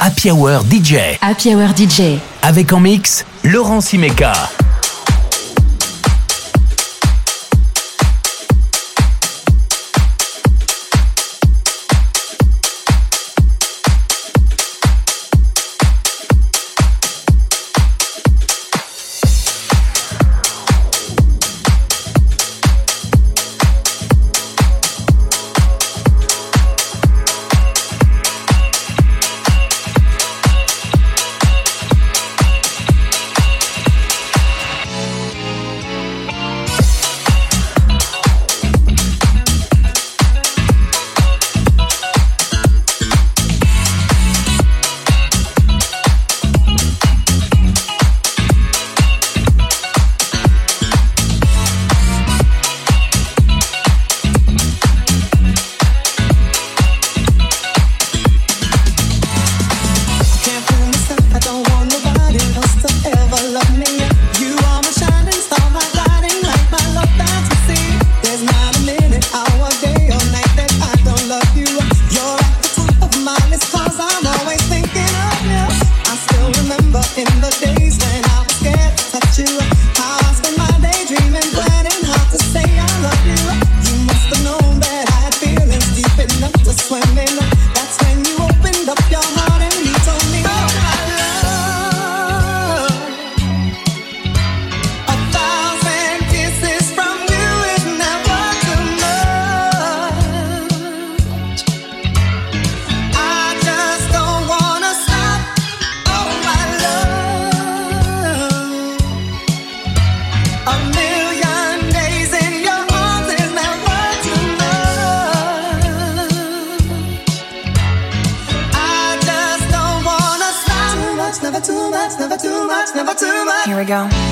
Happy Hour DJ. Happy Hour DJ. Avec en mix, Laurent Simeka. Here we go.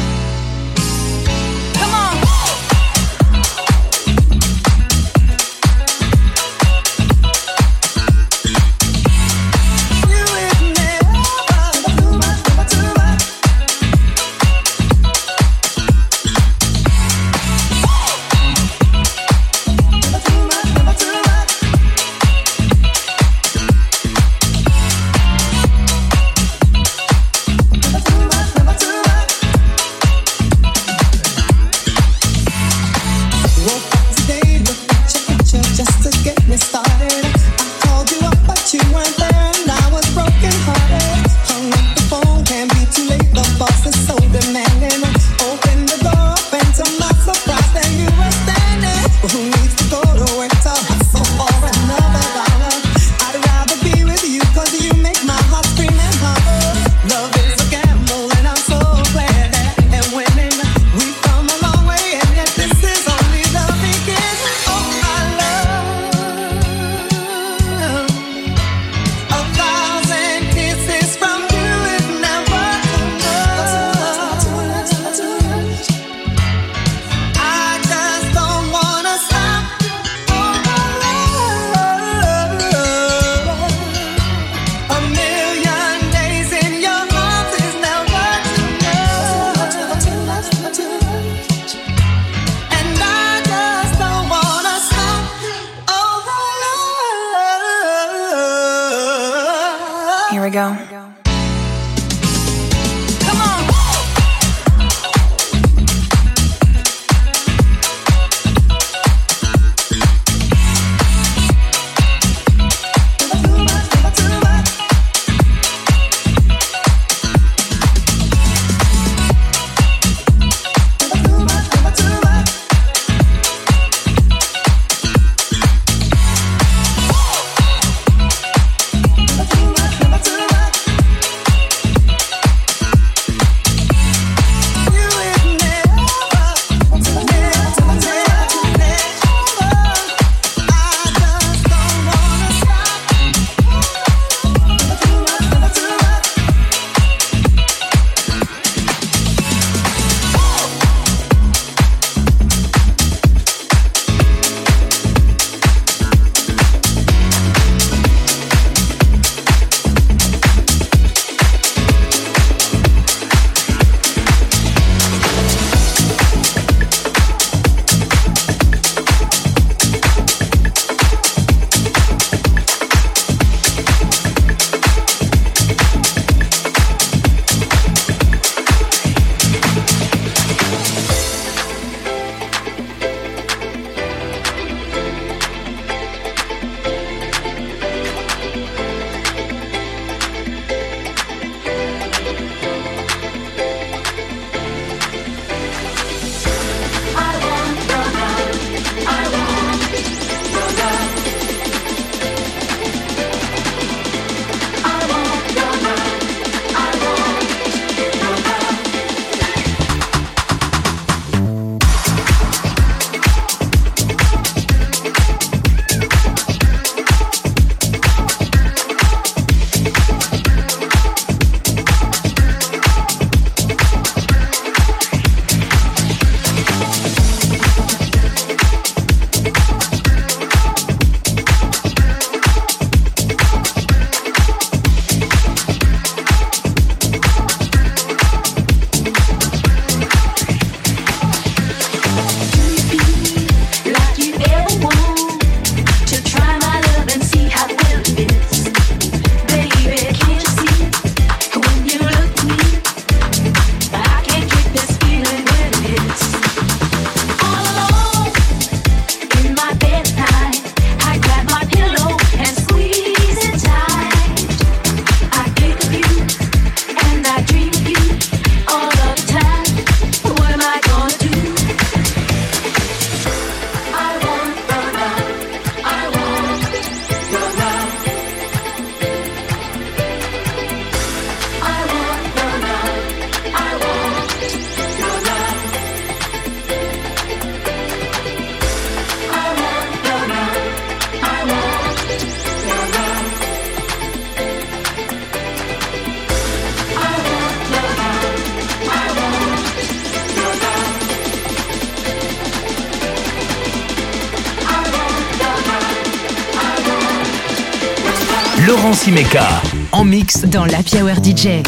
Here we go. En mix dans la Hour DJ.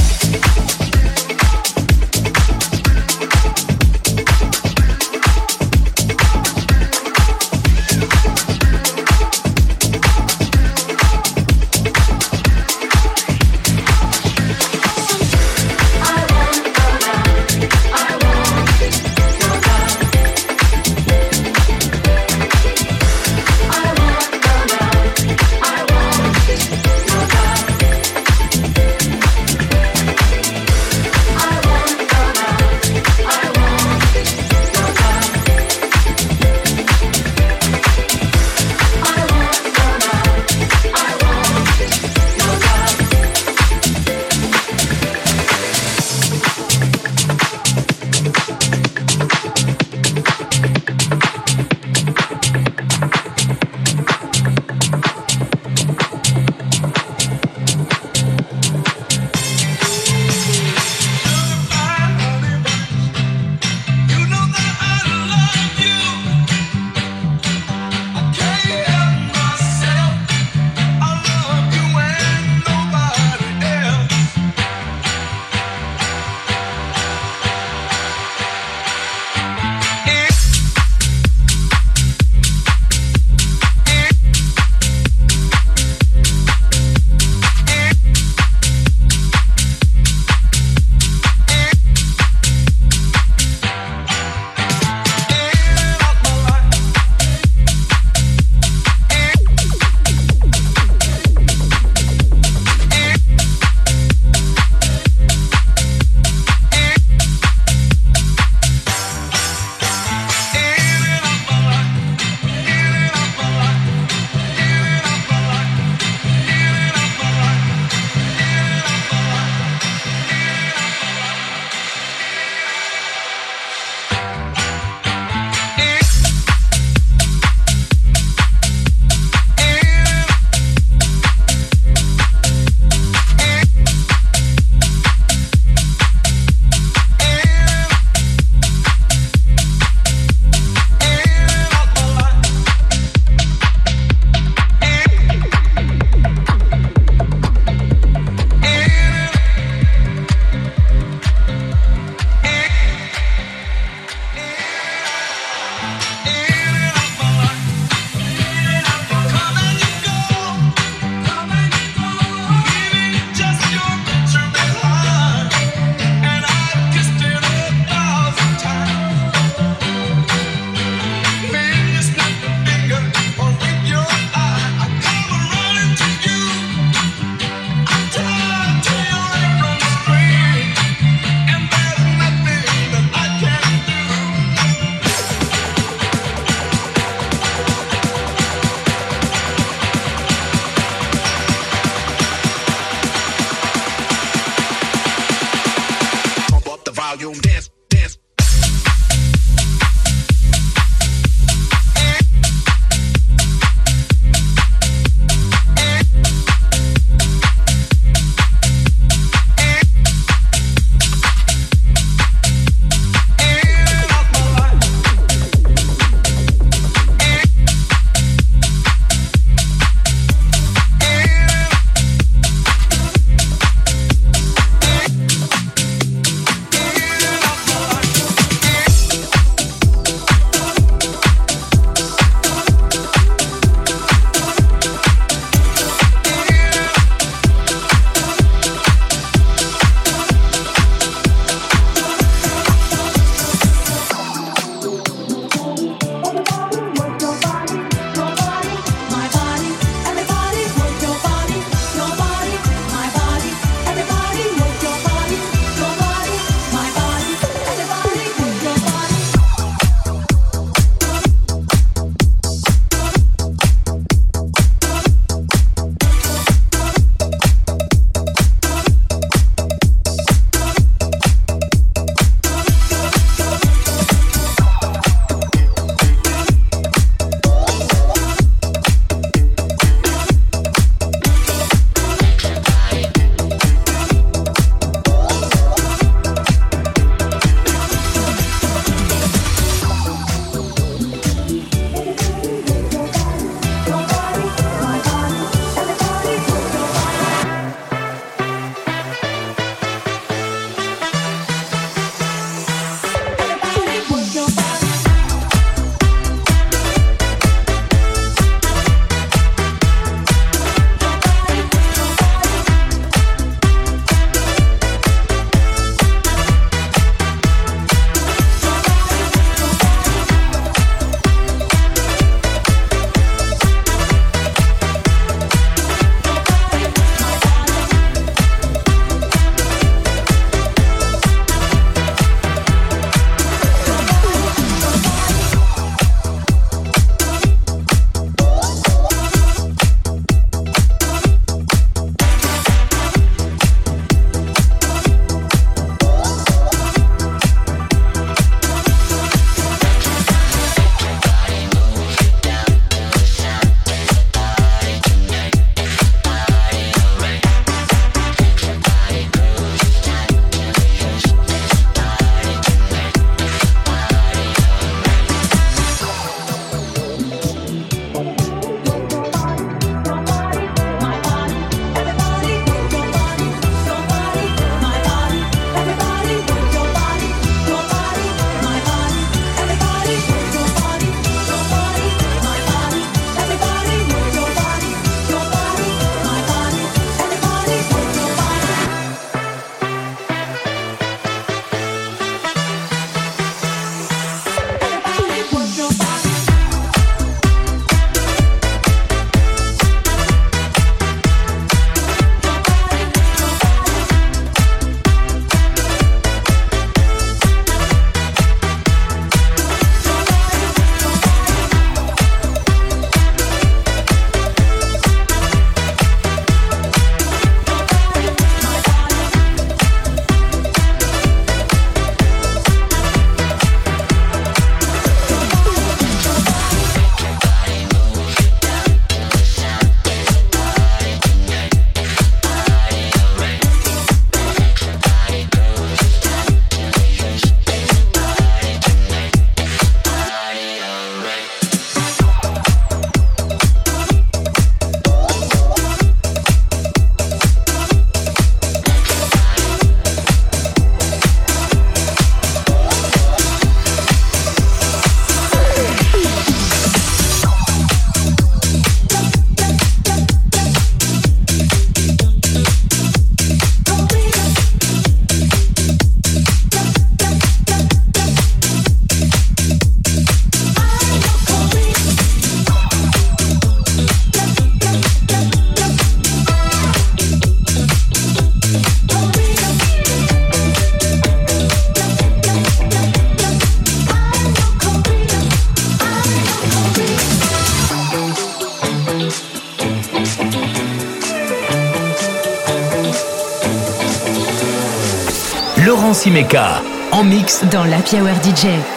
Simeka, en mix dans la Hour DJ.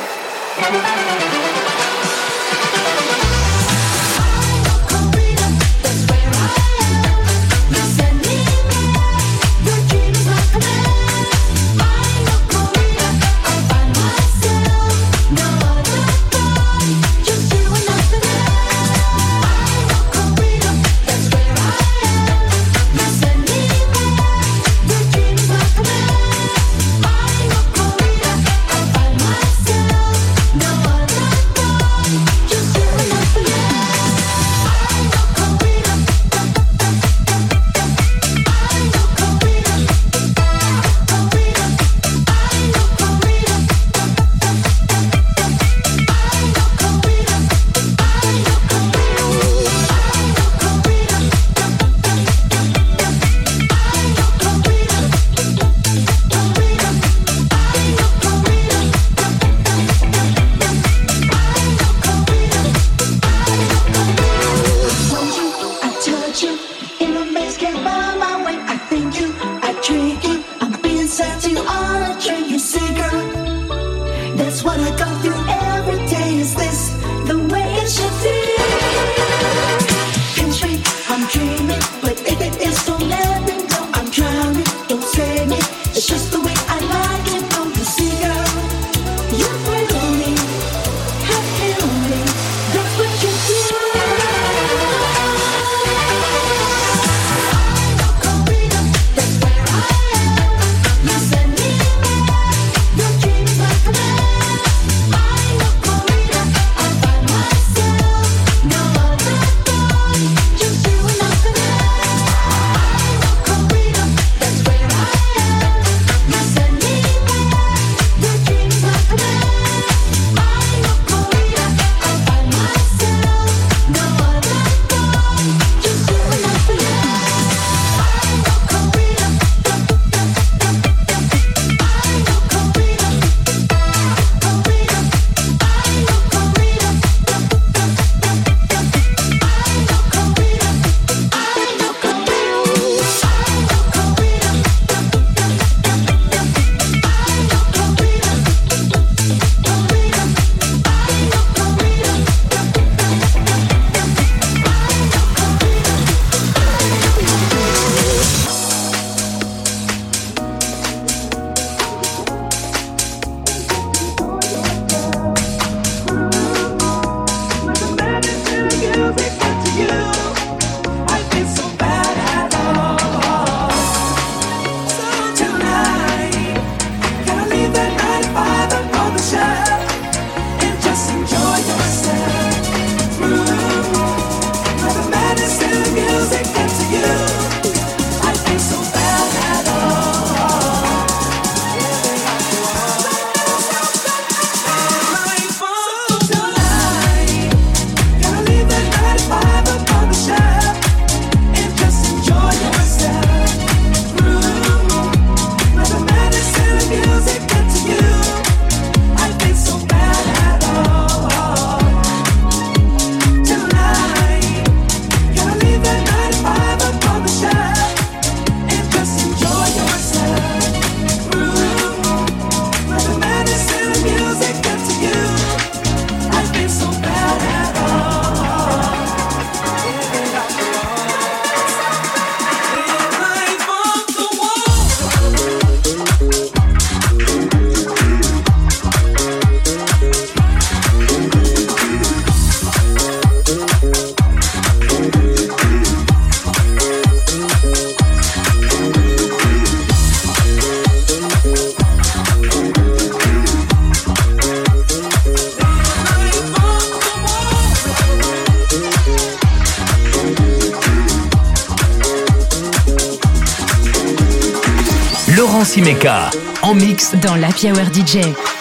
Dans la Hour DJ.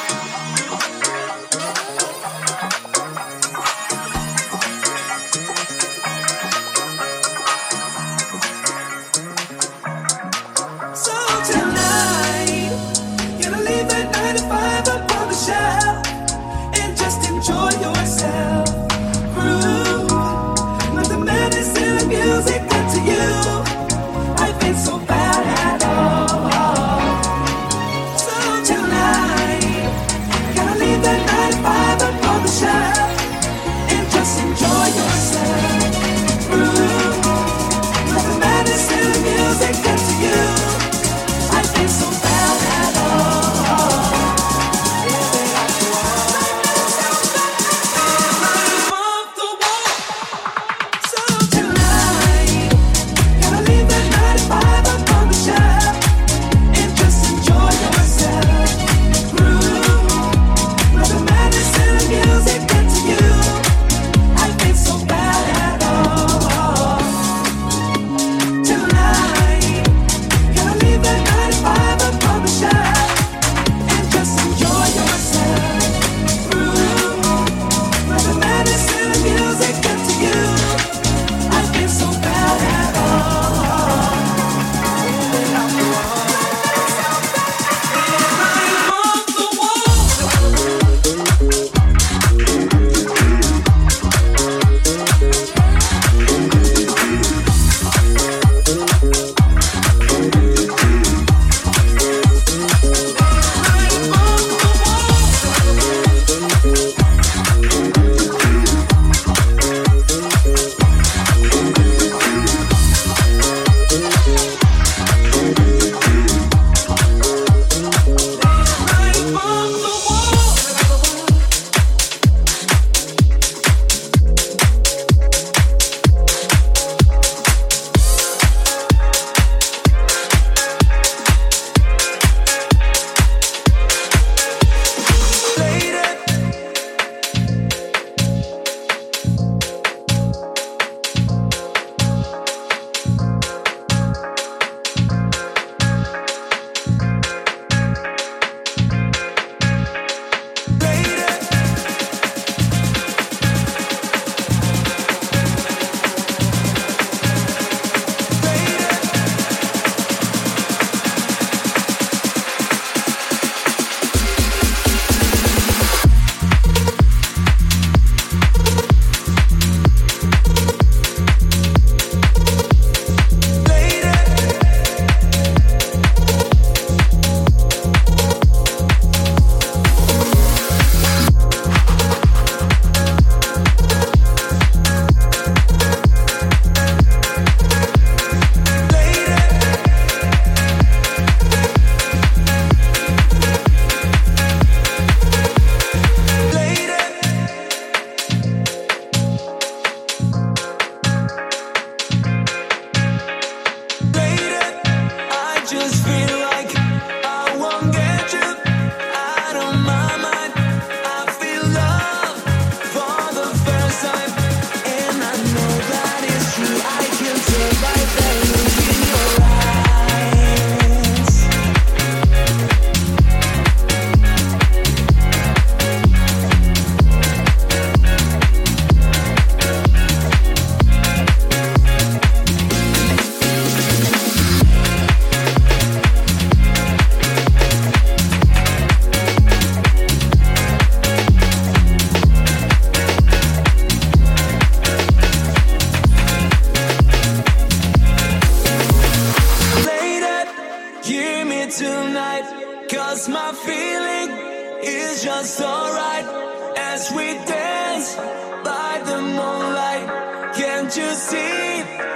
by the moonlight. Can't you see?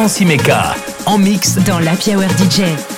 Laurent Simeka en mix dans la Hour DJ.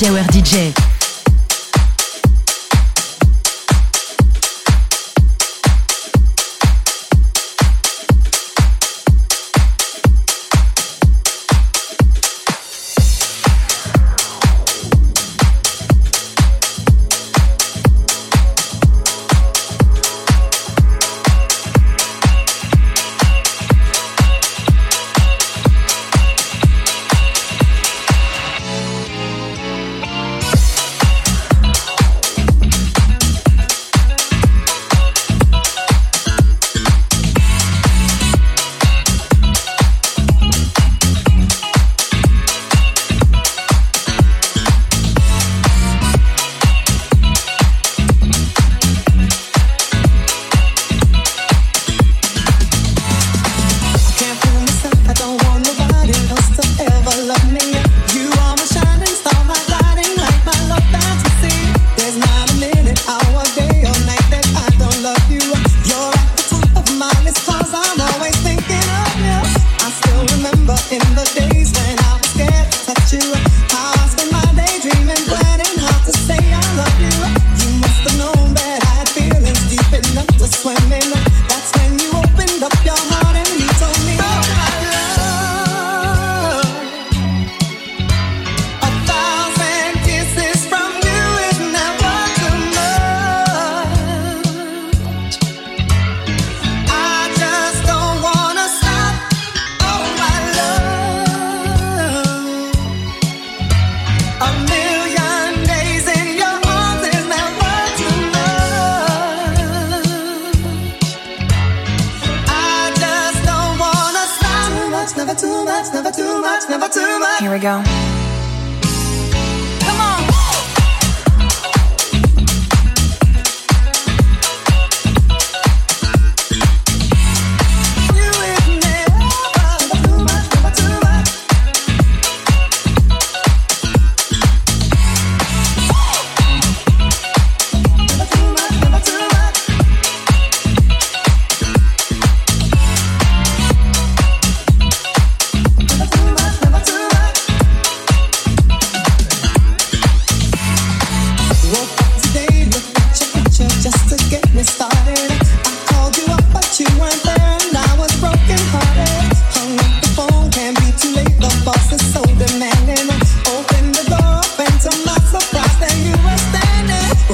Power DJ.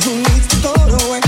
who needs to throw it away?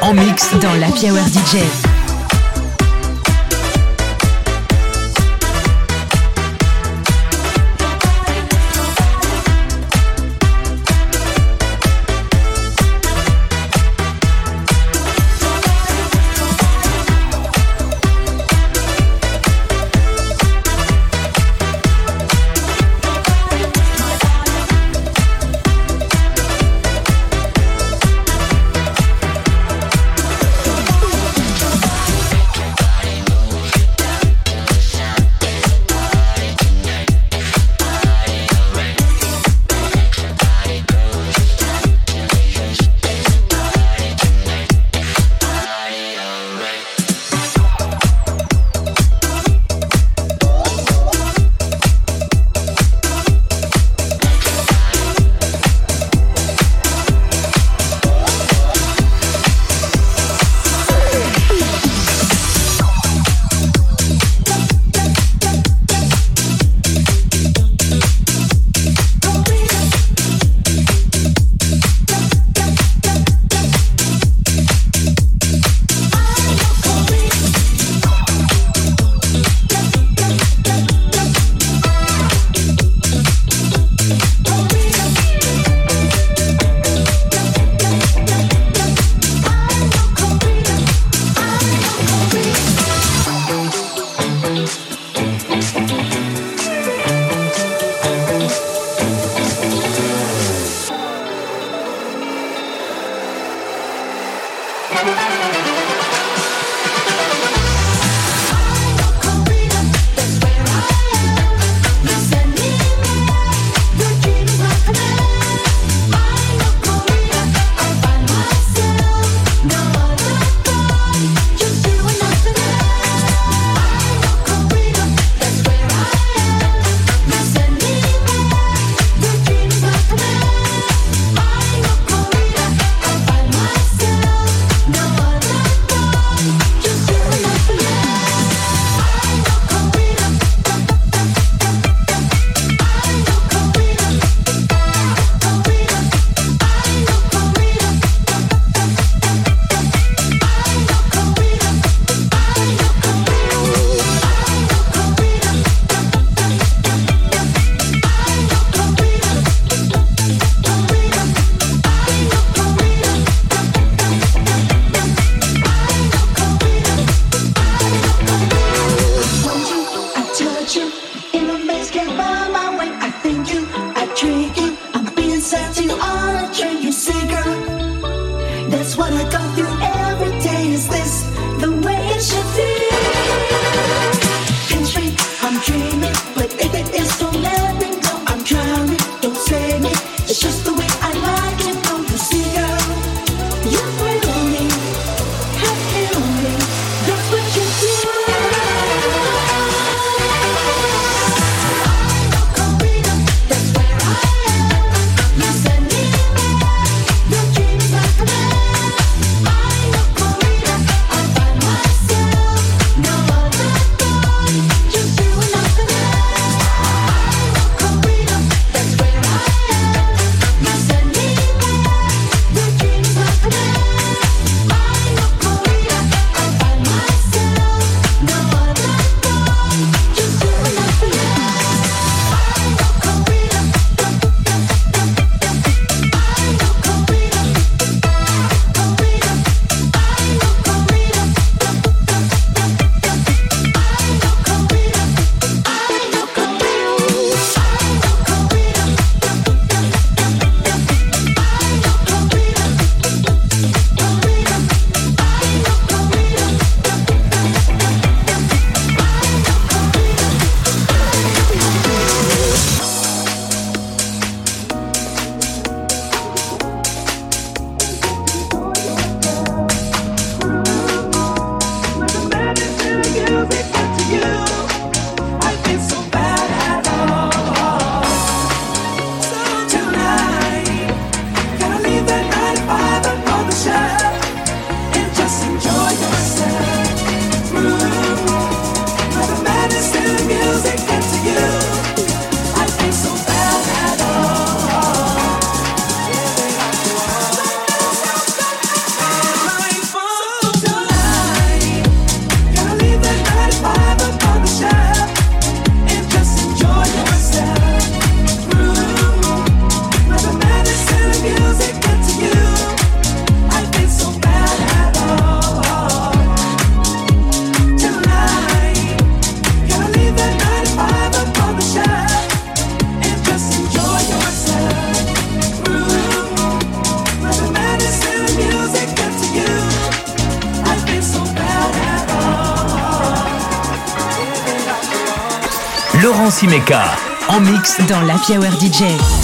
En mix dans la Power DJ. Dans la Hour DJ.